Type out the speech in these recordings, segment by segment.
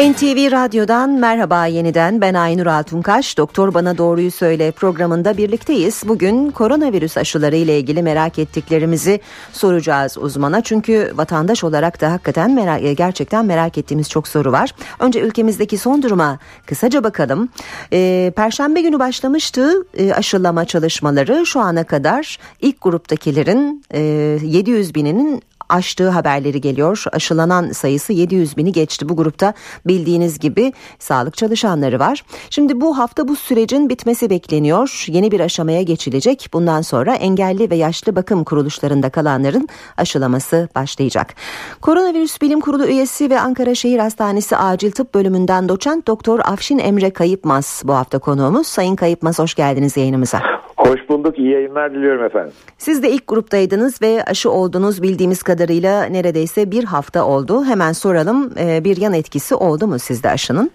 NTV Radyo'dan merhaba yeniden ben Aynur Altunkaş. Doktor Bana Doğruyu Söyle programında birlikteyiz. Bugün koronavirüs aşıları ile ilgili merak ettiklerimizi soracağız uzmana. Çünkü vatandaş olarak da hakikaten merak, e, gerçekten merak ettiğimiz çok soru var. Önce ülkemizdeki son duruma kısaca bakalım. Ee, Perşembe günü başlamıştı e, aşılama çalışmaları. Şu ana kadar ilk gruptakilerin e, 700 bininin aştığı haberleri geliyor. Aşılanan sayısı 700 bini geçti. Bu grupta bildiğiniz gibi sağlık çalışanları var. Şimdi bu hafta bu sürecin bitmesi bekleniyor. Yeni bir aşamaya geçilecek. Bundan sonra engelli ve yaşlı bakım kuruluşlarında kalanların aşılaması başlayacak. Koronavirüs Bilim Kurulu üyesi ve Ankara Şehir Hastanesi Acil Tıp Bölümünden doçent doktor Afşin Emre Kayıpmaz bu hafta konuğumuz. Sayın Kayıpmaz hoş geldiniz yayınımıza. Hoş bulduk. İyi yayınlar diliyorum efendim. Siz de ilk gruptaydınız ve aşı oldunuz bildiğimiz kadarıyla neredeyse bir hafta oldu. Hemen soralım e, bir yan etkisi oldu mu sizde aşının?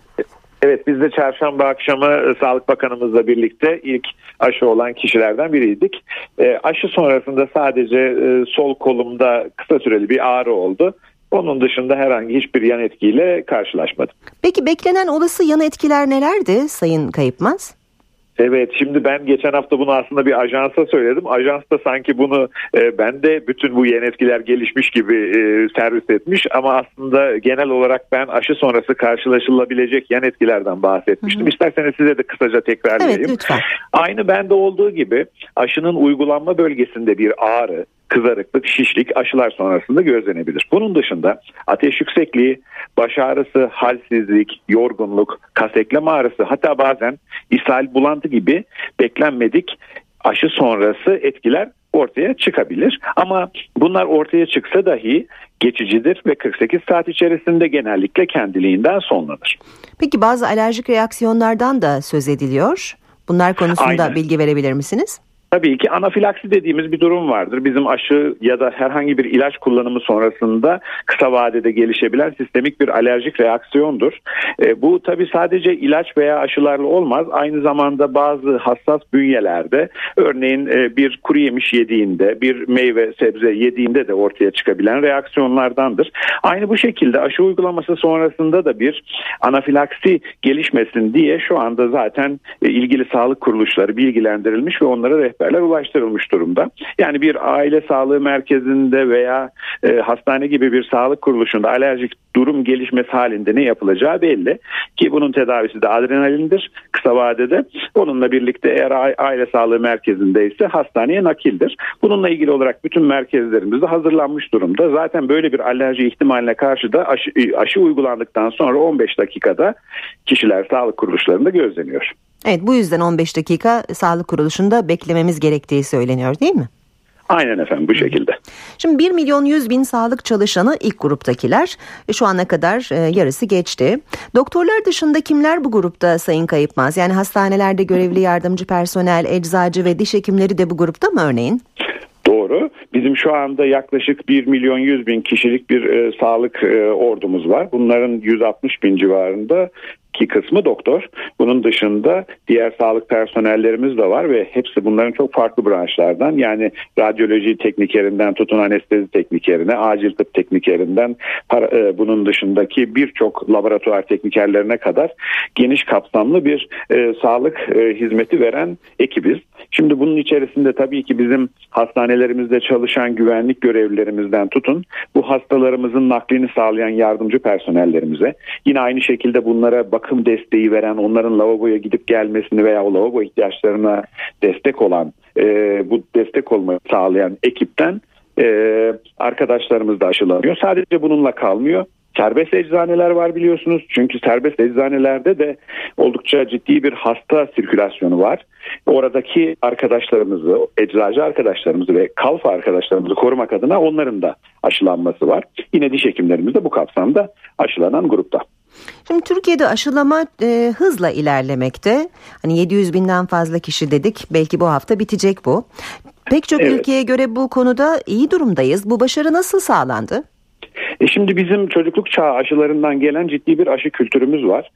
Evet biz de çarşamba akşamı e, Sağlık Bakanımızla birlikte ilk aşı olan kişilerden biriydik. E, aşı sonrasında sadece e, sol kolumda kısa süreli bir ağrı oldu. Onun dışında herhangi hiçbir yan etkiyle karşılaşmadım. Peki beklenen olası yan etkiler nelerdi Sayın Kayıpmaz? Evet şimdi ben geçen hafta bunu aslında bir ajansa söyledim. Ajans da sanki bunu e, ben de bütün bu yeni etkiler gelişmiş gibi e, servis etmiş ama aslında genel olarak ben aşı sonrası karşılaşılabilecek yan etkilerden bahsetmiştim. Hı hı. İsterseniz size de kısaca tekrarlayayım. Evet lütfen. Aynı bende olduğu gibi aşının uygulanma bölgesinde bir ağrı, kızarıklık, şişlik aşılar sonrasında gözlenebilir. Bunun dışında ateş yüksekliği, baş ağrısı, halsizlik, yorgunluk, kas eklem ağrısı hatta bazen ishal, bulantı gibi beklenmedik aşı sonrası etkiler ortaya çıkabilir. Ama bunlar ortaya çıksa dahi geçicidir ve 48 saat içerisinde genellikle kendiliğinden sonlanır. Peki bazı alerjik reaksiyonlardan da söz ediliyor. Bunlar konusunda Aynen. bilgi verebilir misiniz? Tabii ki anafilaksi dediğimiz bir durum vardır. Bizim aşı ya da herhangi bir ilaç kullanımı sonrasında kısa vadede gelişebilen sistemik bir alerjik reaksiyondur. E, bu tabii sadece ilaç veya aşılarla olmaz. Aynı zamanda bazı hassas bünyelerde örneğin e, bir kuru yemiş yediğinde, bir meyve sebze yediğinde de ortaya çıkabilen reaksiyonlardandır. Aynı bu şekilde aşı uygulaması sonrasında da bir anafilaksi gelişmesin diye şu anda zaten e, ilgili sağlık kuruluşları bilgilendirilmiş ve onlara rehber rehberler ulaştırılmış durumda. Yani bir aile sağlığı merkezinde veya e, hastane gibi bir sağlık kuruluşunda alerjik durum gelişmesi halinde ne yapılacağı belli. Ki bunun tedavisi de adrenalindir kısa vadede. Onunla birlikte eğer aile sağlığı merkezinde ise hastaneye nakildir. Bununla ilgili olarak bütün merkezlerimiz de hazırlanmış durumda. Zaten böyle bir alerji ihtimaline karşı da aşı, aşı uygulandıktan sonra 15 dakikada kişiler sağlık kuruluşlarında gözleniyor. Evet bu yüzden 15 dakika sağlık kuruluşunda beklememiz gerektiği söyleniyor değil mi? Aynen efendim bu şekilde. Şimdi 1 milyon 100 bin sağlık çalışanı ilk gruptakiler. E, şu ana kadar e, yarısı geçti. Doktorlar dışında kimler bu grupta sayın kayıpmaz? Yani hastanelerde görevli yardımcı personel, eczacı ve diş hekimleri de bu grupta mı örneğin? Doğru. Bizim şu anda yaklaşık 1 milyon 100 bin kişilik bir e, sağlık e, ordumuz var. Bunların 160 bin civarında ki kısmı doktor. Bunun dışında diğer sağlık personellerimiz de var ve hepsi bunların çok farklı branşlardan yani radyoloji teknikerinden tutun anestezi teknikerine, acil tıp teknikerinden e, bunun dışındaki birçok laboratuvar teknikerlerine kadar geniş kapsamlı bir e, sağlık e, hizmeti veren ekibiz. Şimdi bunun içerisinde tabii ki bizim hastanelerimizde çalışan güvenlik görevlilerimizden tutun bu hastalarımızın naklini sağlayan yardımcı personellerimize yine aynı şekilde bunlara bak bakım desteği veren, onların lavaboya gidip gelmesini veya o lavabo ihtiyaçlarına destek olan, e, bu destek olmayı sağlayan ekipten e, arkadaşlarımız da aşılanıyor. Sadece bununla kalmıyor. Serbest eczaneler var biliyorsunuz. Çünkü serbest eczanelerde de oldukça ciddi bir hasta sirkülasyonu var. Oradaki arkadaşlarımızı, eczacı arkadaşlarımızı ve kalfa arkadaşlarımızı korumak adına onların da aşılanması var. Yine diş hekimlerimiz de bu kapsamda aşılanan grupta. Şimdi Türkiye'de aşılama e, hızla ilerlemekte. Hani 700 binden fazla kişi dedik. Belki bu hafta bitecek bu. Pek çok evet. ülkeye göre bu konuda iyi durumdayız. Bu başarı nasıl sağlandı? E şimdi bizim çocukluk çağı aşılarından gelen ciddi bir aşı kültürümüz var.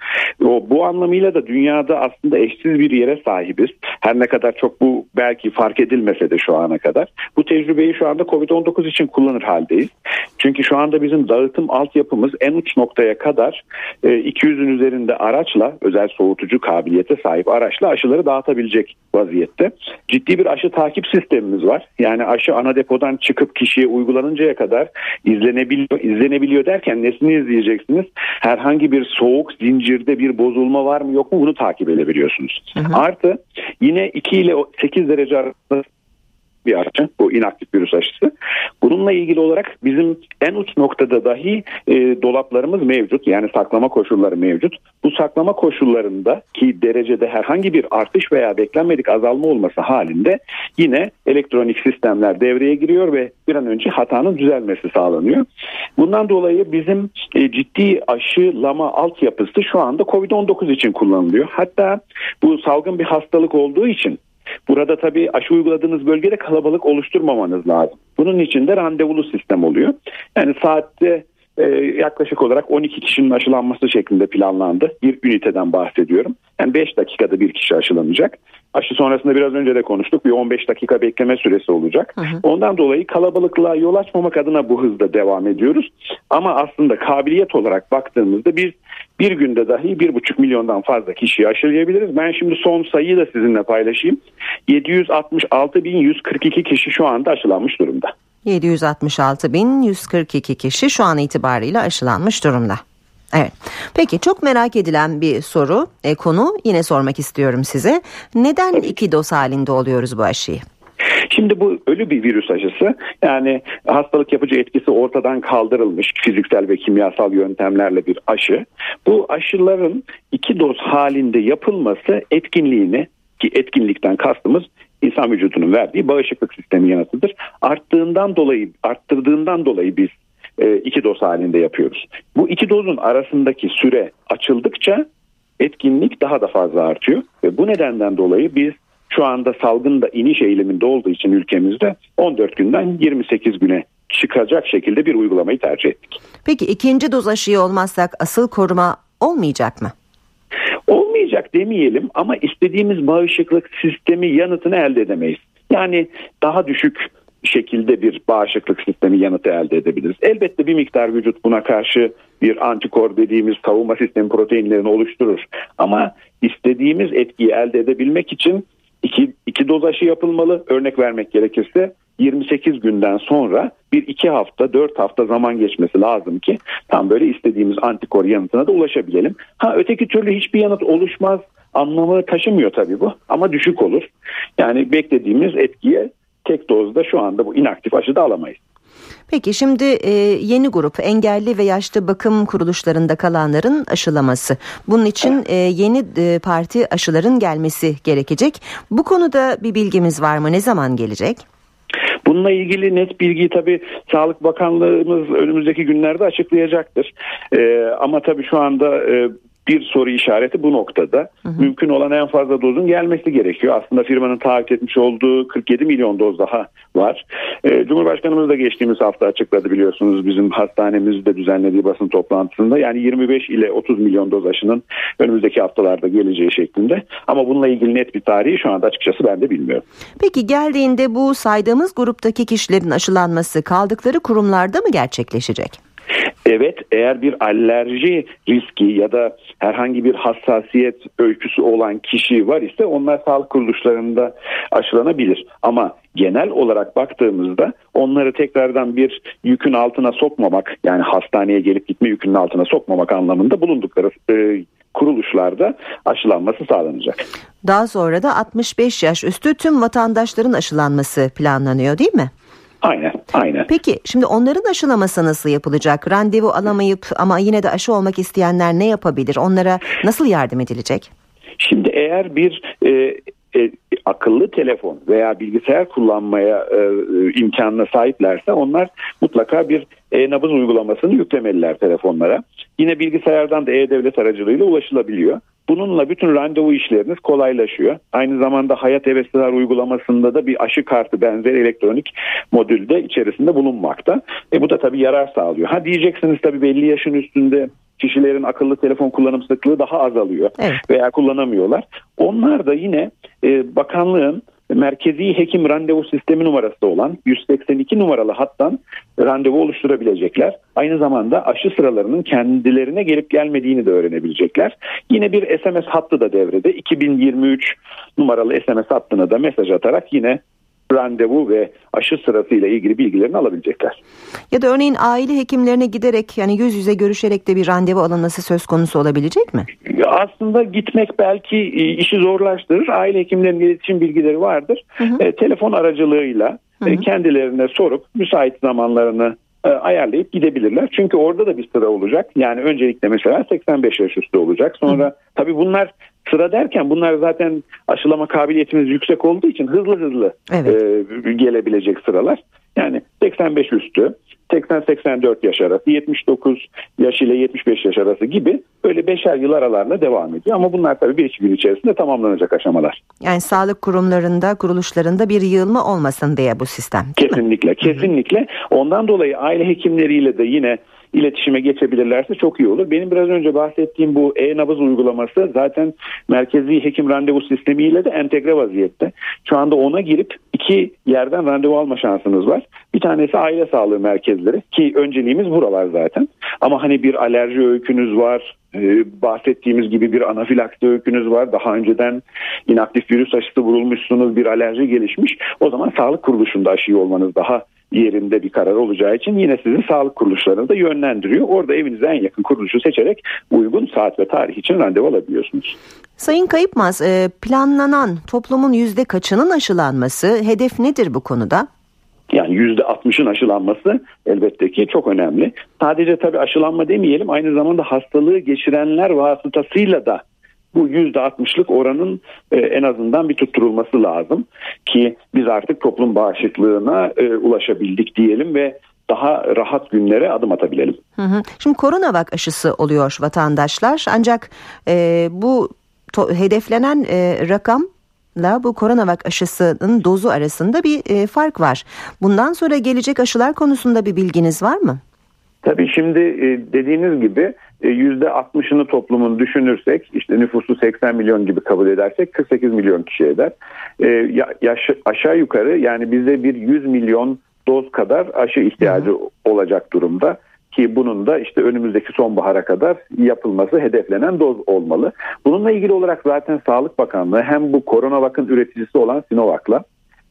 O, bu anlamıyla da dünyada aslında eşsiz bir yere sahibiz. Her ne kadar çok bu belki fark edilmese de şu ana kadar. Bu tecrübeyi şu anda COVID-19 için kullanır haldeyiz. Çünkü şu anda bizim dağıtım altyapımız en uç noktaya kadar 200'ün e, üzerinde araçla özel soğutucu kabiliyete sahip araçla aşıları dağıtabilecek vaziyette. Ciddi bir aşı takip sistemimiz var. Yani aşı ana depodan çıkıp kişiye uygulanıncaya kadar izlenebiliyor. İzlenebiliyor derken nesini izleyeceksiniz? Herhangi bir soğuk zincirde bir bozulma var mı yok mu bunu takip edebiliyorsunuz. Hı hı. Artı yine 2 ile 8 derece arasında bir aşı bu inaktif virüs aşısı. Bununla ilgili olarak bizim en uç noktada dahi e, dolaplarımız mevcut yani saklama koşulları mevcut. Bu saklama koşullarında ki derecede herhangi bir artış veya beklenmedik azalma olması halinde yine elektronik sistemler devreye giriyor ve bir an önce hatanın düzelmesi sağlanıyor. Bundan dolayı bizim e, ciddi aşılama altyapısı şu anda COVID-19 için kullanılıyor. Hatta bu salgın bir hastalık olduğu için Burada tabii aşı uyguladığınız bölgede kalabalık oluşturmamanız lazım. Bunun için de randevulu sistem oluyor. Yani saatte e, yaklaşık olarak 12 kişinin aşılanması şeklinde planlandı. Bir üniteden bahsediyorum. Yani 5 dakikada bir kişi aşılanacak. Aşı sonrasında biraz önce de konuştuk. Bir 15 dakika bekleme süresi olacak. Hı hı. Ondan dolayı kalabalıklığa yol açmamak adına bu hızda devam ediyoruz. Ama aslında kabiliyet olarak baktığımızda biz bir günde dahi bir buçuk milyondan fazla kişiyi aşılayabiliriz. Ben şimdi son sayıyı da sizinle paylaşayım. 766.142 kişi şu anda aşılanmış durumda. 766.142 kişi şu an itibariyle aşılanmış durumda. Evet. Peki çok merak edilen bir soru, e, konu yine sormak istiyorum size. Neden iki doz halinde oluyoruz bu aşıyı? Şimdi bu ölü bir virüs aşısı yani hastalık yapıcı etkisi ortadan kaldırılmış fiziksel ve kimyasal yöntemlerle bir aşı. Bu aşıların iki doz halinde yapılması etkinliğini ki etkinlikten kastımız insan vücudunun verdiği bağışıklık sistemi yanıtıdır. Arttığından dolayı arttırdığından dolayı biz e, iki doz halinde yapıyoruz. Bu iki dozun arasındaki süre açıldıkça etkinlik daha da fazla artıyor ve bu nedenden dolayı biz şu anda salgın da iniş eğiliminde olduğu için ülkemizde 14 günden 28 güne çıkacak şekilde bir uygulamayı tercih ettik. Peki ikinci doz aşıyı olmazsak asıl koruma olmayacak mı? Olmayacak demeyelim ama istediğimiz bağışıklık sistemi yanıtını elde edemeyiz. Yani daha düşük şekilde bir bağışıklık sistemi yanıtı elde edebiliriz. Elbette bir miktar vücut buna karşı bir antikor dediğimiz savunma sistemi proteinlerini oluşturur. Ama istediğimiz etkiyi elde edebilmek için iki, iki doz aşı yapılmalı. Örnek vermek gerekirse 28 günden sonra bir iki hafta dört hafta zaman geçmesi lazım ki tam böyle istediğimiz antikor yanıtına da ulaşabilelim. Ha öteki türlü hiçbir yanıt oluşmaz anlamı taşımıyor tabii bu ama düşük olur. Yani beklediğimiz etkiye tek dozda şu anda bu inaktif aşıda alamayız. Peki şimdi e, yeni grup engelli ve yaşlı bakım kuruluşlarında kalanların aşılaması. Bunun için e, yeni e, parti aşıların gelmesi gerekecek. Bu konuda bir bilgimiz var mı? Ne zaman gelecek? Bununla ilgili net bilgiyi tabii Sağlık Bakanlığımız önümüzdeki günlerde açıklayacaktır. Ee, ama tabii şu anda e, bir soru işareti bu noktada. Hı hı. Mümkün olan en fazla dozun gelmesi gerekiyor. Aslında firmanın taahhüt etmiş olduğu 47 milyon doz daha var. Ee, Cumhurbaşkanımız da geçtiğimiz hafta açıkladı biliyorsunuz bizim hastanemizde düzenlediği basın toplantısında. Yani 25 ile 30 milyon doz aşının önümüzdeki haftalarda geleceği şeklinde. Ama bununla ilgili net bir tarihi şu anda açıkçası ben de bilmiyorum. Peki geldiğinde bu saydığımız gruptaki kişilerin aşılanması kaldıkları kurumlarda mı gerçekleşecek? Evet eğer bir alerji riski ya da herhangi bir hassasiyet öyküsü olan kişi var ise onlar sağlık kuruluşlarında aşılanabilir. Ama genel olarak baktığımızda onları tekrardan bir yükün altına sokmamak yani hastaneye gelip gitme yükünün altına sokmamak anlamında bulundukları e, kuruluşlarda aşılanması sağlanacak. Daha sonra da 65 yaş üstü tüm vatandaşların aşılanması planlanıyor değil mi? Aynen, aynen. Peki şimdi onların aşılaması nasıl yapılacak? Randevu alamayıp ama yine de aşı olmak isteyenler ne yapabilir? Onlara nasıl yardım edilecek? Şimdi eğer bir e, e, akıllı telefon veya bilgisayar kullanmaya e, imkanına sahiplerse onlar mutlaka bir e-nabız uygulamasını yüklemeliler telefonlara. Yine bilgisayardan da e-devlet aracılığıyla ulaşılabiliyor. Bununla bütün randevu işleriniz kolaylaşıyor. Aynı zamanda Hayat Hevesliler uygulamasında da bir aşı kartı benzeri elektronik modülde içerisinde bulunmakta. E bu da tabii yarar sağlıyor. Ha diyeceksiniz tabii belli yaşın üstünde kişilerin akıllı telefon kullanım sıklığı daha azalıyor evet. veya kullanamıyorlar. Onlar da yine e, bakanlığın merkezi hekim randevu sistemi numarası olan 182 numaralı hattan randevu oluşturabilecekler. Aynı zamanda aşı sıralarının kendilerine gelip gelmediğini de öğrenebilecekler. Yine bir SMS hattı da devrede. 2023 numaralı SMS hattına da mesaj atarak yine randevu ve aşı sırasıyla ilgili bilgilerini alabilecekler. Ya da örneğin aile hekimlerine giderek yani yüz yüze görüşerek de bir randevu alınması söz konusu olabilecek mi? Aslında gitmek belki e, işi zorlaştırır. Aile hekimlerinin iletişim bilgileri vardır. Hı hı. E, telefon aracılığıyla hı hı. E, kendilerine sorup müsait zamanlarını e, ayarlayıp gidebilirler. Çünkü orada da bir sıra olacak. Yani öncelikle mesela 85 yaş üstü olacak. Sonra tabii bunlar sıra derken bunlar zaten aşılama kabiliyetimiz yüksek olduğu için hızlı hızlı evet. e, gelebilecek sıralar. Yani 85 üstü 80-84 yaş arası, 79 yaş ile 75 yaş arası gibi böyle beşer yıl aralarla devam ediyor. Ama bunlar tabii bir iki gün içerisinde tamamlanacak aşamalar. Yani sağlık kurumlarında, kuruluşlarında bir yığılma olmasın diye bu sistem. Kesinlikle, mi? kesinlikle. Ondan dolayı aile hekimleriyle de yine iletişime geçebilirlerse çok iyi olur. Benim biraz önce bahsettiğim bu e-nabız uygulaması zaten merkezi hekim randevu sistemiyle de entegre vaziyette. Şu anda ona girip iki yerden randevu alma şansınız var. Bir tanesi aile sağlığı merkezleri ki önceliğimiz buralar zaten. Ama hani bir alerji öykünüz var, ee, bahsettiğimiz gibi bir anafilaksi öykünüz var. Daha önceden inaktif virüs aşısı vurulmuşsunuz, bir alerji gelişmiş. O zaman sağlık kuruluşunda aşıyı olmanız daha yerinde bir karar olacağı için yine sizi sağlık kuruluşlarına da yönlendiriyor. Orada evinize en yakın kuruluşu seçerek uygun saat ve tarih için randevu alabiliyorsunuz. Sayın Kayıpmaz, e, planlanan toplumun yüzde kaçının aşılanması, hedef nedir bu konuda? Yani yüzde altmışın aşılanması elbette ki çok önemli. Sadece tabii aşılanma demeyelim aynı zamanda hastalığı geçirenler vasıtasıyla da bu yüzde altmışlık oranın e, en azından bir tutturulması lazım ki biz artık toplum bağışıklığına e, ulaşabildik diyelim ve daha rahat günlere adım atabilelim. Hı hı. Şimdi koronavak aşısı oluyor vatandaşlar ancak e, bu to, hedeflenen e, rakam la bu koronavak aşısının dozu arasında bir e, fark var. Bundan sonra gelecek aşılar konusunda bir bilginiz var mı? Tabii şimdi e, dediğiniz gibi %60'ını e, toplumun düşünürsek işte nüfusu 80 milyon gibi kabul edersek 48 milyon kişi eder. E, yaş, aşağı yukarı yani bize bir 100 milyon doz kadar aşı ihtiyacı olacak durumda ki bunun da işte önümüzdeki sonbahara kadar yapılması hedeflenen doz olmalı. Bununla ilgili olarak zaten Sağlık Bakanlığı hem bu koronavakın üreticisi olan Sinovac'la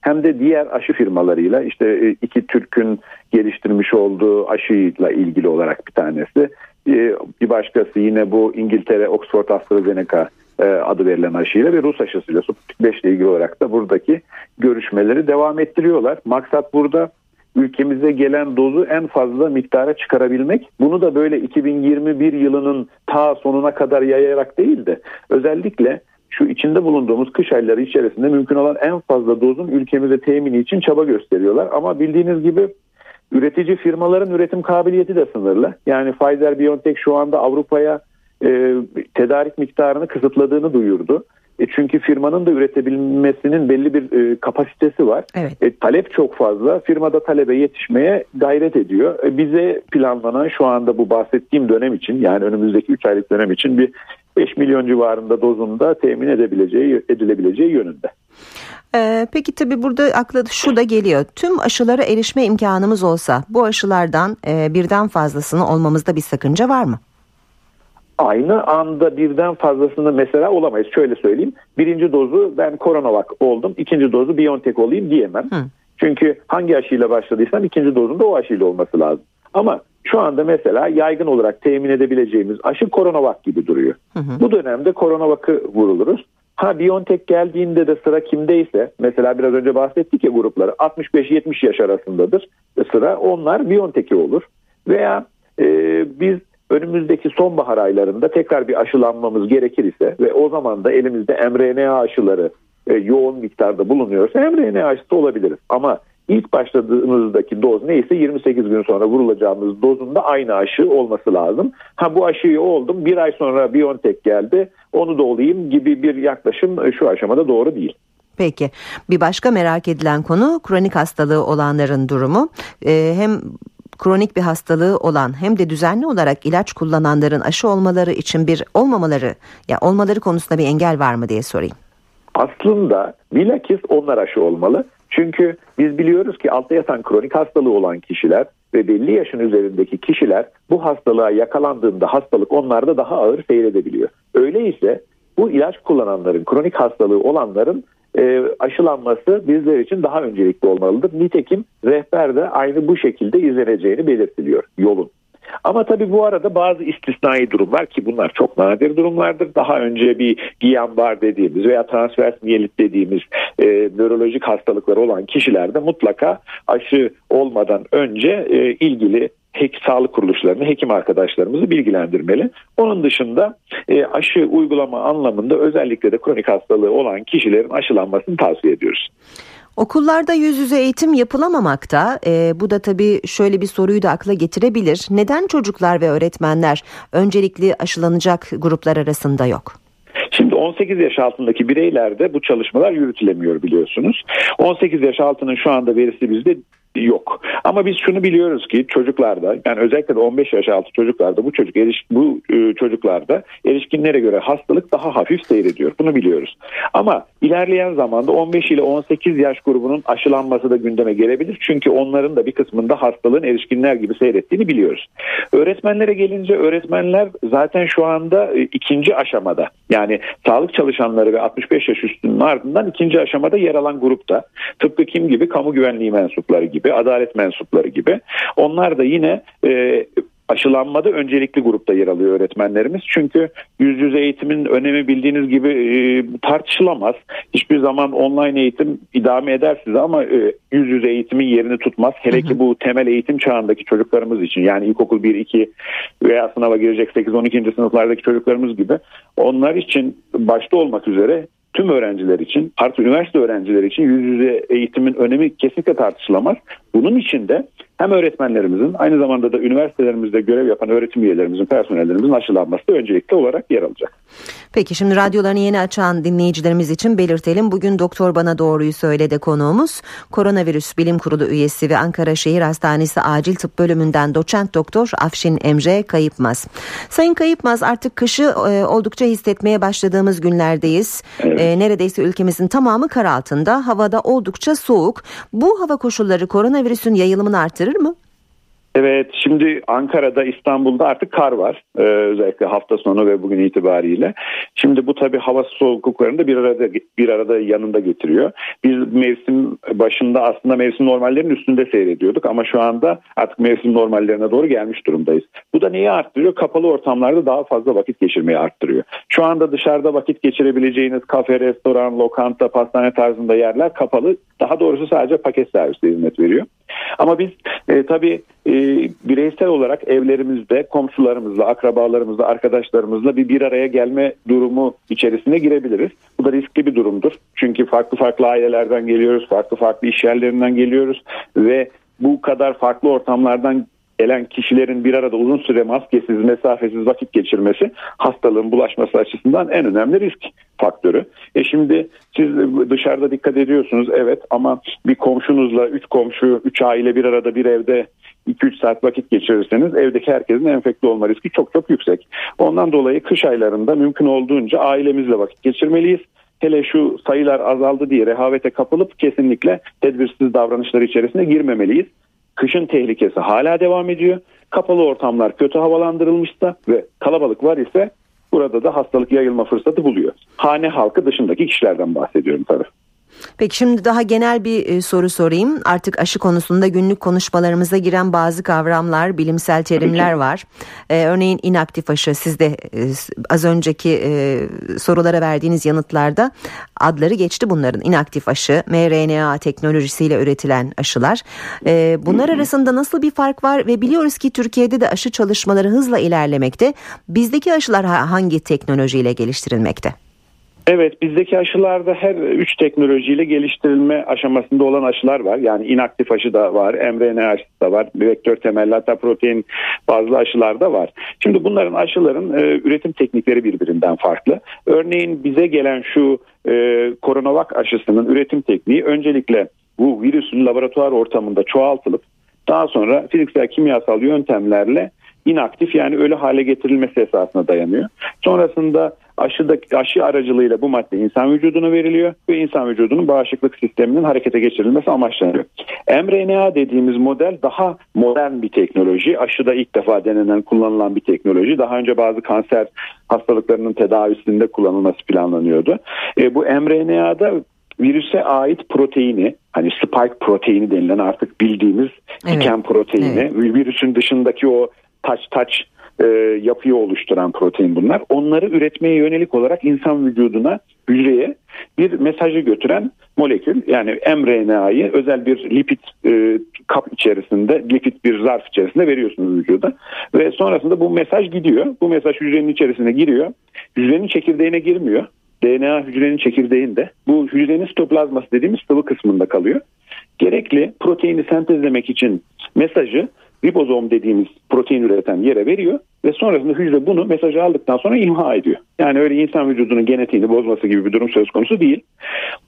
hem de diğer aşı firmalarıyla işte iki Türk'ün geliştirmiş olduğu aşıyla ilgili olarak bir tanesi ee, bir başkası yine bu İngiltere Oxford AstraZeneca e, adı verilen aşıyla ve Rus aşısıyla Sputnik 5 ile ilgili olarak da buradaki görüşmeleri devam ettiriyorlar. Maksat burada ülkemize gelen dozu en fazla miktara çıkarabilmek. Bunu da böyle 2021 yılının ta sonuna kadar yayarak değil de özellikle şu içinde bulunduğumuz kış ayları içerisinde mümkün olan en fazla dozun ülkemize temini için çaba gösteriyorlar. Ama bildiğiniz gibi Üretici firmaların üretim kabiliyeti de sınırlı. Yani Pfizer-BioNTech şu anda Avrupa'ya e, tedarik miktarını kısıtladığını duyurdu. E çünkü firmanın da üretebilmesinin belli bir e, kapasitesi var. Evet. E, talep çok fazla. Firma da talebe yetişmeye gayret ediyor. E, bize planlanan şu anda bu bahsettiğim dönem için yani önümüzdeki 3 aylık dönem için bir 5 milyon civarında dozunda temin edebileceği edilebileceği yönünde. Ee, peki tabi burada akla şu da geliyor. Tüm aşılara erişme imkanımız olsa bu aşılardan e, birden fazlasını olmamızda bir sakınca var mı? Aynı anda birden fazlasını mesela olamayız. Şöyle söyleyeyim. Birinci dozu ben Coronavac oldum. ikinci dozu BioNTech olayım diyemem. Hı. Çünkü hangi aşıyla başladıysam ikinci dozun da o aşıyla olması lazım. Ama şu anda mesela yaygın olarak temin edebileceğimiz aşı Coronavac gibi duruyor. Hı hı. Bu dönemde Coronavac'ı vuruluruz. Ha Biontech geldiğinde de sıra kimdeyse mesela biraz önce bahsettik ya grupları 65-70 yaş arasındadır sıra onlar Biontech'i olur. Veya e, biz önümüzdeki sonbahar aylarında tekrar bir aşılanmamız gerekir ise ve o zaman da elimizde mRNA aşıları e, yoğun miktarda bulunuyorsa mRNA aşısı olabiliriz. Ama ilk başladığımızdaki doz neyse 28 gün sonra vurulacağımız dozun da aynı aşı olması lazım. Ha bu aşıyı oldum bir ay sonra BioNTech geldi onu da olayım gibi bir yaklaşım şu aşamada doğru değil. Peki bir başka merak edilen konu kronik hastalığı olanların durumu. Ee, hem kronik bir hastalığı olan hem de düzenli olarak ilaç kullananların aşı olmaları için bir olmamaları ya olmaları konusunda bir engel var mı diye sorayım. Aslında bilakis onlar aşı olmalı. Çünkü biz biliyoruz ki altta yatan kronik hastalığı olan kişiler ve belli yaşın üzerindeki kişiler bu hastalığa yakalandığında hastalık onlarda daha ağır seyredebiliyor. Öyleyse bu ilaç kullananların, kronik hastalığı olanların e, aşılanması bizler için daha öncelikli olmalıdır. Nitekim rehber de aynı bu şekilde izleneceğini belirtiliyor yolun. Ama tabii bu arada bazı istisnai durumlar ki bunlar çok nadir durumlardır. Daha önce bir Guillain-Barré dediğimiz veya transvers miyelit dediğimiz e, nörolojik hastalıkları olan kişilerde mutlaka aşı olmadan önce e, ilgili hek, sağlık kuruluşlarını, hekim arkadaşlarımızı bilgilendirmeli. Onun dışında e, aşı uygulama anlamında özellikle de kronik hastalığı olan kişilerin aşılanmasını tavsiye ediyoruz. Okullarda yüz yüze eğitim yapılamamakta. E, bu da tabii şöyle bir soruyu da akla getirebilir. Neden çocuklar ve öğretmenler öncelikli aşılanacak gruplar arasında yok? Şimdi 18 yaş altındaki bireylerde bu çalışmalar yürütülemiyor biliyorsunuz. 18 yaş altının şu anda verisi bizde yok. Ama biz şunu biliyoruz ki çocuklarda yani özellikle de 15 yaş altı çocuklarda bu çocuk eriş, bu e, çocuklarda erişkinlere göre hastalık daha hafif seyrediyor. Bunu biliyoruz. Ama ilerleyen zamanda 15 ile 18 yaş grubunun aşılanması da gündeme gelebilir. Çünkü onların da bir kısmında hastalığın erişkinler gibi seyrettiğini biliyoruz. Öğretmenlere gelince öğretmenler zaten şu anda e, ikinci aşamada yani sağlık çalışanları ve 65 yaş üstünün ardından ikinci aşamada yer alan grupta. Tıpkı kim gibi kamu güvenliği mensupları gibi adalet mensupları gibi. Onlar da yine e, aşılanmada öncelikli grupta yer alıyor öğretmenlerimiz. Çünkü yüz yüze eğitimin önemi bildiğiniz gibi e, tartışılamaz. Hiçbir zaman online eğitim idame eder size ama e, yüz yüze eğitimin yerini tutmaz. Hele ki bu temel eğitim çağındaki çocuklarımız için yani ilkokul 1, 2 veya sınava girecek 8, 12. sınıflardaki çocuklarımız gibi onlar için başta olmak üzere tüm öğrenciler için artı üniversite öğrencileri için yüz yüze eğitimin önemi kesinlikle tartışılamaz. Bunun için de hem öğretmenlerimizin aynı zamanda da üniversitelerimizde görev yapan öğretim üyelerimizin, personellerimizin aşılanması da öncelikli olarak yer alacak. Peki şimdi radyolarını yeni açan dinleyicilerimiz için belirtelim. Bugün Doktor Bana Doğruyu Söyledi konuğumuz. Koronavirüs Bilim Kurulu üyesi ve Ankara Şehir Hastanesi Acil Tıp Bölümünden doçent doktor Afşin Emre Kayıpmaz. Sayın Kayıpmaz artık kışı e, oldukça hissetmeye başladığımız günlerdeyiz. Evet. E, neredeyse ülkemizin tamamı kar altında. Havada oldukça soğuk. Bu hava koşulları koronavirüsün yayılımını artırır gösterir mi? Evet şimdi Ankara'da İstanbul'da artık kar var ee, özellikle hafta sonu ve bugün itibariyle. Şimdi bu tabii hava soğukluklarını da bir arada bir arada yanında getiriyor. Biz mevsim başında aslında mevsim normallerinin üstünde seyrediyorduk ama şu anda artık mevsim normallerine doğru gelmiş durumdayız. Bu da neyi arttırıyor? Kapalı ortamlarda daha fazla vakit geçirmeyi arttırıyor. Şu anda dışarıda vakit geçirebileceğiniz kafe, restoran, lokanta, pastane tarzında yerler kapalı. Daha doğrusu sadece paket servisi hizmet veriyor. Ama biz e, tabii e, bireysel olarak evlerimizde komşularımızla, akrabalarımızla, arkadaşlarımızla bir bir araya gelme durumu içerisine girebiliriz. Bu da riskli bir durumdur. Çünkü farklı farklı ailelerden geliyoruz, farklı farklı iş yerlerinden geliyoruz ve bu kadar farklı ortamlardan gelen kişilerin bir arada uzun süre maskesiz, mesafesiz vakit geçirmesi hastalığın bulaşması açısından en önemli risk faktörü. E şimdi siz dışarıda dikkat ediyorsunuz evet ama bir komşunuzla üç komşu, üç aile bir arada bir evde 2-3 saat vakit geçirirseniz evdeki herkesin enfekte olma riski çok çok yüksek. Ondan dolayı kış aylarında mümkün olduğunca ailemizle vakit geçirmeliyiz hele şu sayılar azaldı diye rehavete kapılıp kesinlikle tedbirsiz davranışlar içerisine girmemeliyiz. Kışın tehlikesi hala devam ediyor. Kapalı ortamlar kötü havalandırılmışsa ve kalabalık var ise burada da hastalık yayılma fırsatı buluyor. Hane halkı dışındaki kişilerden bahsediyorum tabii. Peki şimdi daha genel bir e, soru sorayım. Artık aşı konusunda günlük konuşmalarımıza giren bazı kavramlar, bilimsel terimler var. Ee, örneğin inaktif aşı siz de e, az önceki e, sorulara verdiğiniz yanıtlarda adları geçti bunların. İnaktif aşı, mRNA teknolojisiyle üretilen aşılar. Ee, bunlar arasında nasıl bir fark var ve biliyoruz ki Türkiye'de de aşı çalışmaları hızla ilerlemekte. Bizdeki aşılar hangi teknolojiyle geliştirilmekte? Evet bizdeki aşılarda her üç teknolojiyle geliştirilme aşamasında olan aşılar var. Yani inaktif aşı da var, mRNA aşısı da var, vektör temelli hatta protein bazlı aşılar da var. Şimdi bunların aşıların e, üretim teknikleri birbirinden farklı. Örneğin bize gelen şu e, koronavak aşısının üretim tekniği öncelikle bu virüsün laboratuvar ortamında çoğaltılıp daha sonra fiziksel kimyasal yöntemlerle inaktif yani ölü hale getirilmesi esasına dayanıyor. Sonrasında aşıda, aşı aracılığıyla bu madde insan vücuduna veriliyor ve insan vücudunun bağışıklık sisteminin harekete geçirilmesi amaçlanıyor. mRNA dediğimiz model daha modern bir teknoloji. Aşıda ilk defa denenen kullanılan bir teknoloji. Daha önce bazı kanser hastalıklarının tedavisinde kullanılması planlanıyordu. E, bu mRNA'da virüse ait proteini hani spike proteini denilen artık bildiğimiz evet. diken proteini evet. virüsün dışındaki o taç taç e, yapıyı oluşturan protein bunlar. Onları üretmeye yönelik olarak insan vücuduna, hücreye bir mesajı götüren molekül yani mRNA'yı özel bir lipid e, kap içerisinde, lipid bir zarf içerisinde veriyorsunuz vücuda ve sonrasında bu mesaj gidiyor. Bu mesaj hücrenin içerisine giriyor. Hücrenin çekirdeğine girmiyor. DNA hücrenin çekirdeğinde. Bu hücrenin sitoplazması dediğimiz sıvı kısmında kalıyor. Gerekli proteini sentezlemek için mesajı ribozom dediğimiz protein üreten yere veriyor ve sonrasında hücre bunu mesajı aldıktan sonra imha ediyor. Yani öyle insan vücudunun genetiğini bozması gibi bir durum söz konusu değil.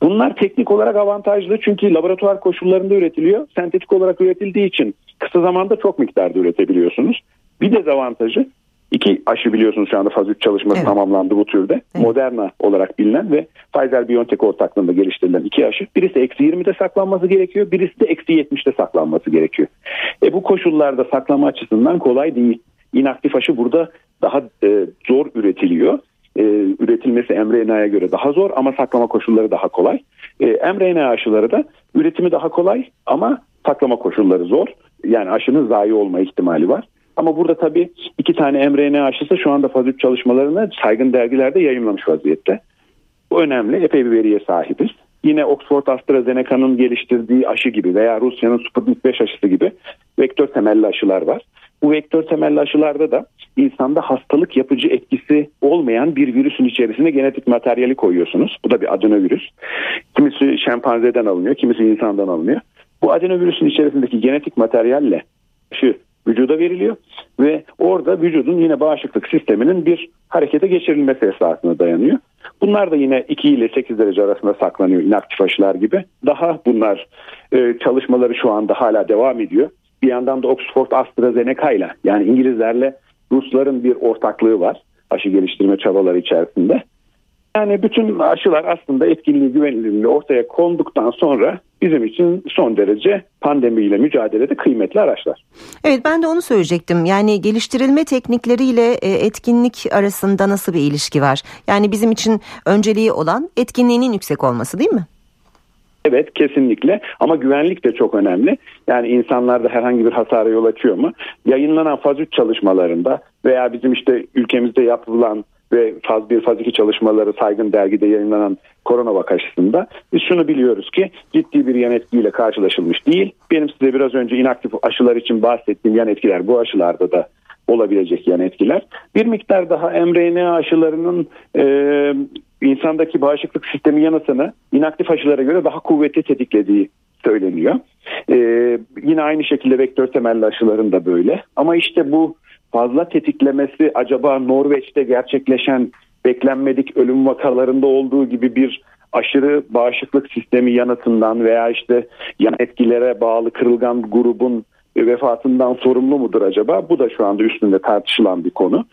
Bunlar teknik olarak avantajlı çünkü laboratuvar koşullarında üretiliyor. Sentetik olarak üretildiği için kısa zamanda çok miktarda üretebiliyorsunuz. Bir dezavantajı İki aşı biliyorsunuz şu anda faz 3 çalışması evet. tamamlandı bu türde. Evet. Moderna olarak bilinen ve Pfizer-BioNTech ortaklığında geliştirilen iki aşı. Birisi eksi 20'de saklanması gerekiyor. Birisi de eksi 70'de saklanması gerekiyor. E bu koşullarda saklama açısından kolay değil. İnaktif aşı burada daha e, zor üretiliyor. E, üretilmesi mRNA'ya göre daha zor ama saklama koşulları daha kolay. E, mRNA aşıları da üretimi daha kolay ama saklama koşulları zor. Yani aşının zayi olma ihtimali var. Ama burada tabii iki tane mRNA aşısı şu anda faz 3 çalışmalarını saygın dergilerde yayınlamış vaziyette. Bu önemli. Epey bir veriye sahibiz. Yine Oxford AstraZeneca'nın geliştirdiği aşı gibi veya Rusya'nın Sputnik 5 aşısı gibi vektör temelli aşılar var. Bu vektör temelli aşılarda da insanda hastalık yapıcı etkisi olmayan bir virüsün içerisine genetik materyali koyuyorsunuz. Bu da bir adenovirüs. Kimisi şempanzeden alınıyor, kimisi insandan alınıyor. Bu adenovirüsün içerisindeki genetik materyalle aşı vücuda veriliyor ve orada vücudun yine bağışıklık sisteminin bir harekete geçirilmesi esasına dayanıyor. Bunlar da yine 2 ile 8 derece arasında saklanıyor inaktif aşılar gibi. Daha bunlar e, çalışmaları şu anda hala devam ediyor. Bir yandan da Oxford AstraZeneca ile yani İngilizlerle Rusların bir ortaklığı var aşı geliştirme çabaları içerisinde. Yani bütün aşılar aslında etkinliği güvenilirliği ortaya konduktan sonra bizim için son derece pandemiyle mücadelede kıymetli araçlar. Evet ben de onu söyleyecektim. Yani geliştirilme teknikleriyle e, etkinlik arasında nasıl bir ilişki var? Yani bizim için önceliği olan etkinliğinin yüksek olması değil mi? Evet kesinlikle ama güvenlik de çok önemli. Yani insanlarda herhangi bir hasara yol açıyor mu? Yayınlanan faz 3 çalışmalarında veya bizim işte ülkemizde yapılan ve faz 1 faz 2 çalışmaları saygın dergide yayınlanan korona vak aşısında biz şunu biliyoruz ki ciddi bir yan etkiyle karşılaşılmış değil. Benim size biraz önce inaktif aşılar için bahsettiğim yan etkiler bu aşılarda da olabilecek yan etkiler. Bir miktar daha mRNA aşılarının e, insandaki bağışıklık sistemi yanısını inaktif aşılara göre daha kuvvetli tetiklediği söyleniyor. Ee, yine aynı şekilde vektör temelli aşıların da böyle. Ama işte bu fazla tetiklemesi acaba Norveç'te gerçekleşen beklenmedik ölüm vakalarında olduğu gibi bir aşırı bağışıklık sistemi yanıtından veya işte yan etkilere bağlı kırılgan grubun vefatından sorumlu mudur acaba? Bu da şu anda üstünde tartışılan bir konu.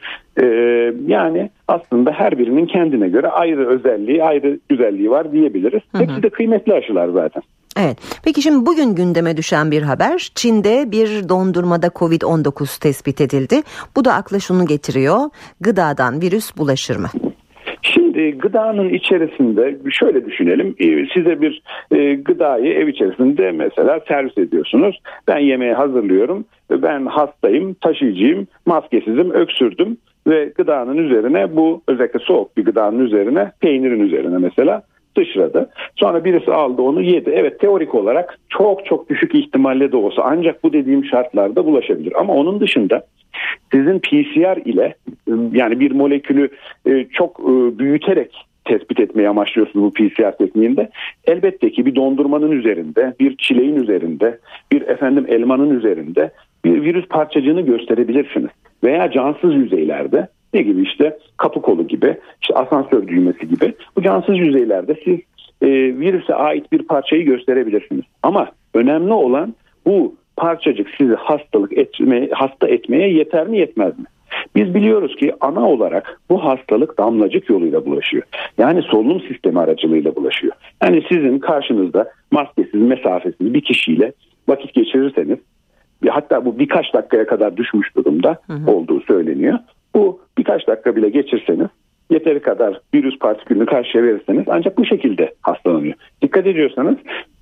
Ee, yani aslında her birinin kendine göre ayrı özelliği, ayrı güzelliği var diyebiliriz. Hı hı. Hepsi de kıymetli aşılar zaten. Evet. Peki şimdi bugün gündeme düşen bir haber. Çin'de bir dondurmada Covid-19 tespit edildi. Bu da akla şunu getiriyor. Gıdadan virüs bulaşır mı? Şimdi gıdanın içerisinde şöyle düşünelim. Ee, size bir e, gıdayı ev içerisinde mesela servis ediyorsunuz. Ben yemeği hazırlıyorum. Ben hastayım, taşıyıcıyım, maskesizim, öksürdüm ve gıdanın üzerine bu özellikle soğuk bir gıdanın üzerine peynirin üzerine mesela sıçradı. Sonra birisi aldı onu yedi. Evet teorik olarak çok çok düşük ihtimalle de olsa ancak bu dediğim şartlarda bulaşabilir. Ama onun dışında sizin PCR ile yani bir molekülü e, çok e, büyüterek tespit etmeye amaçlıyorsunuz bu PCR tekniğinde? Elbette ki bir dondurmanın üzerinde, bir çileğin üzerinde, bir efendim elmanın üzerinde bir virüs parçacığını gösterebilirsiniz. Veya cansız yüzeylerde ne gibi işte kapı kolu gibi, işte asansör düğmesi gibi bu cansız yüzeylerde siz e, virüse ait bir parçayı gösterebilirsiniz. Ama önemli olan bu parçacık sizi hastalık etmeye, hasta etmeye yeter mi yetmez mi? Biz biliyoruz ki ana olarak bu hastalık damlacık yoluyla bulaşıyor. Yani solunum sistemi aracılığıyla bulaşıyor. Yani sizin karşınızda maskesiz, mesafesiz bir kişiyle vakit geçirirseniz hatta bu birkaç dakikaya kadar düşmüş durumda hı hı. olduğu söyleniyor. Bu birkaç dakika bile geçirseniz yeteri kadar virüs partikülünü karşıya verirseniz ancak bu şekilde hastalanıyor. Dikkat ediyorsanız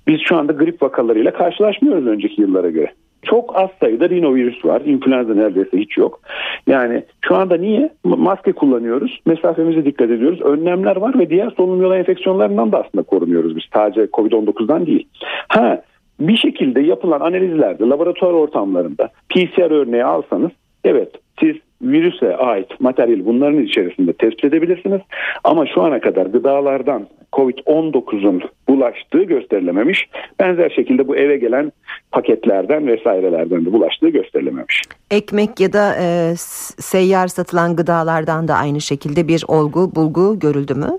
biz şu anda grip vakalarıyla karşılaşmıyoruz önceki yıllara göre. Çok az sayıda rinovirüs var. İnfluenza neredeyse hiç yok. Yani şu anda niye? Maske kullanıyoruz. Mesafemize dikkat ediyoruz. Önlemler var ve diğer solunum yolu enfeksiyonlarından da aslında korunuyoruz biz. Sadece COVID-19'dan değil. Ha bir şekilde yapılan analizlerde laboratuvar ortamlarında PCR örneği alsanız evet siz virüse ait materyali bunların içerisinde tespit edebilirsiniz. Ama şu ana kadar gıdalardan COVID-19'un bulaştığı gösterilememiş. Benzer şekilde bu eve gelen paketlerden vesairelerden de bulaştığı gösterilememiş. Ekmek ya da e, seyyar satılan gıdalardan da aynı şekilde bir olgu bulgu görüldü mü?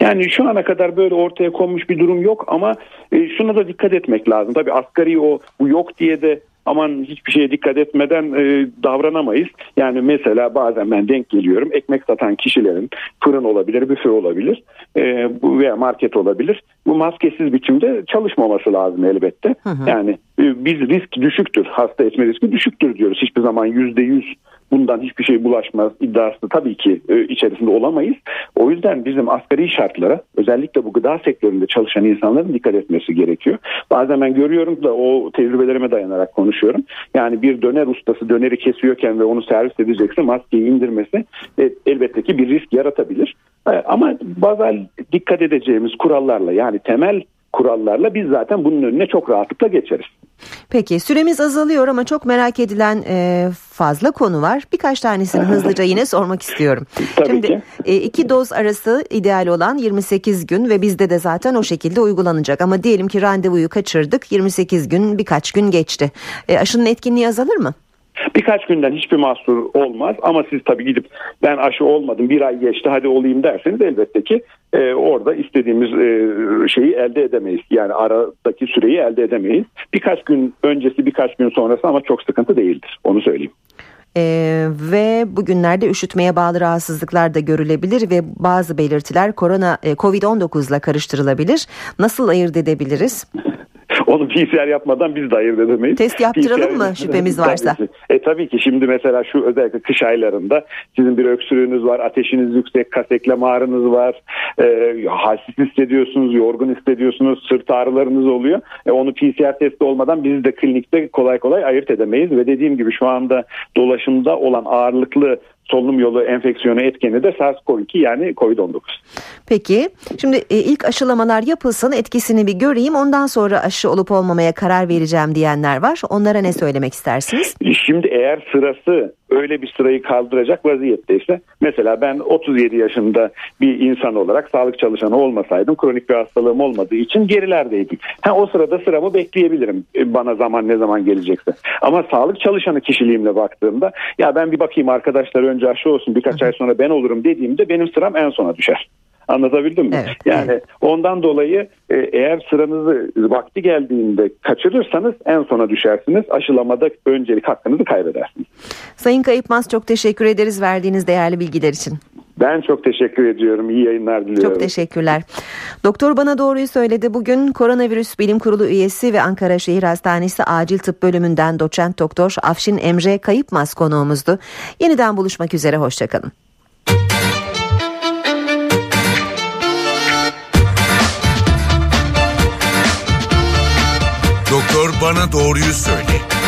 Yani şu ana kadar böyle ortaya konmuş bir durum yok ama e, şuna da dikkat etmek lazım. Tabii asgari o bu yok diye de aman hiçbir şeye dikkat etmeden e, davranamayız. Yani mesela bazen ben denk geliyorum ekmek satan kişilerin fırın olabilir, büfe olabilir e, veya market olabilir. Bu maskesiz biçimde çalışmaması lazım elbette. Hı hı. Yani e, biz risk düşüktür, hasta etme riski düşüktür diyoruz. Hiçbir zaman yüzde yüz bundan hiçbir şey bulaşmaz iddiası tabii ki e, içerisinde olamayız. O yüzden bizim asgari şartlara özellikle bu gıda sektöründe çalışan insanların dikkat etmesi gerekiyor. Bazen ben görüyorum da o tecrübelerime dayanarak konuşuyorum. Yani bir döner ustası döneri kesiyorken ve onu servis edecekse maskeyi indirmesi e, elbette ki bir risk yaratabilir. E, ama bazı dikkat edeceğimiz kurallarla yani temel kurallarla biz zaten bunun önüne çok rahatlıkla geçeriz. Peki süremiz azalıyor ama çok merak edilen e, fazla konu var. Birkaç tanesini hızlıca yine sormak istiyorum. Tabii Şimdi ki. E, iki doz arası ideal olan 28 gün ve bizde de zaten o şekilde uygulanacak. Ama diyelim ki randevuyu kaçırdık 28 gün birkaç gün geçti. E, aşının etkinliği azalır mı? Birkaç günden hiçbir mahsur olmaz ama siz tabii gidip ben aşı olmadım bir ay geçti hadi olayım derseniz elbette ki e, orada istediğimiz e, şeyi elde edemeyiz. Yani aradaki süreyi elde edemeyiz. Birkaç gün öncesi birkaç gün sonrası ama çok sıkıntı değildir onu söyleyeyim. Ee, ve bugünlerde üşütmeye bağlı rahatsızlıklar da görülebilir ve bazı belirtiler korona e, Covid-19 ile karıştırılabilir. Nasıl ayırt edebiliriz? Onu PCR yapmadan biz de ayırt edemeyiz. Test yaptıralım PCR, mı şüphemiz varsa? E tabii ki şimdi mesela şu özellikle kış aylarında sizin bir öksürüğünüz var, ateşiniz yüksek, kas eklem ağrınız var, e, halsiz hissediyorsunuz, yorgun hissediyorsunuz, sırt ağrılarınız oluyor. E, onu PCR testi olmadan biz de klinikte kolay kolay ayırt edemeyiz ve dediğim gibi şu anda dolaşımda olan ağırlıklı solunum yolu enfeksiyonu etkeni de SARS-CoV-2 yani COVID-19. Peki şimdi e, ilk aşılamalar yapılsın etkisini bir göreyim ondan sonra aşı olup olmamaya karar vereceğim diyenler var. Onlara ne söylemek istersiniz? Şimdi eğer sırası öyle bir sırayı kaldıracak vaziyetteyse mesela ben 37 yaşında bir insan olarak sağlık çalışanı olmasaydım kronik bir hastalığım olmadığı için gerilerdeydim. Ha, o sırada sıramı bekleyebilirim e, bana zaman ne zaman gelecekse. Ama sağlık çalışanı kişiliğimle baktığımda ya ben bir bakayım arkadaşlar önce aşı olsun birkaç ay sonra ben olurum dediğimde benim sıram en sona düşer. Anlatabildim mi? Evet, yani evet. ondan dolayı e, eğer sıranızı vakti geldiğinde kaçırırsanız en sona düşersiniz. Aşılamada öncelik hakkınızı kaybedersiniz. Sayın Kayıpmaz çok teşekkür ederiz verdiğiniz değerli bilgiler için. Ben çok teşekkür ediyorum. İyi yayınlar diliyorum. Çok teşekkürler. Doktor bana doğruyu söyledi. Bugün Koronavirüs Bilim Kurulu üyesi ve Ankara Şehir Hastanesi Acil Tıp Bölümünden doçent doktor Afşin Emre Kayıpmaz konuğumuzdu. Yeniden buluşmak üzere. Hoşçakalın. Bana doğruyu söyle.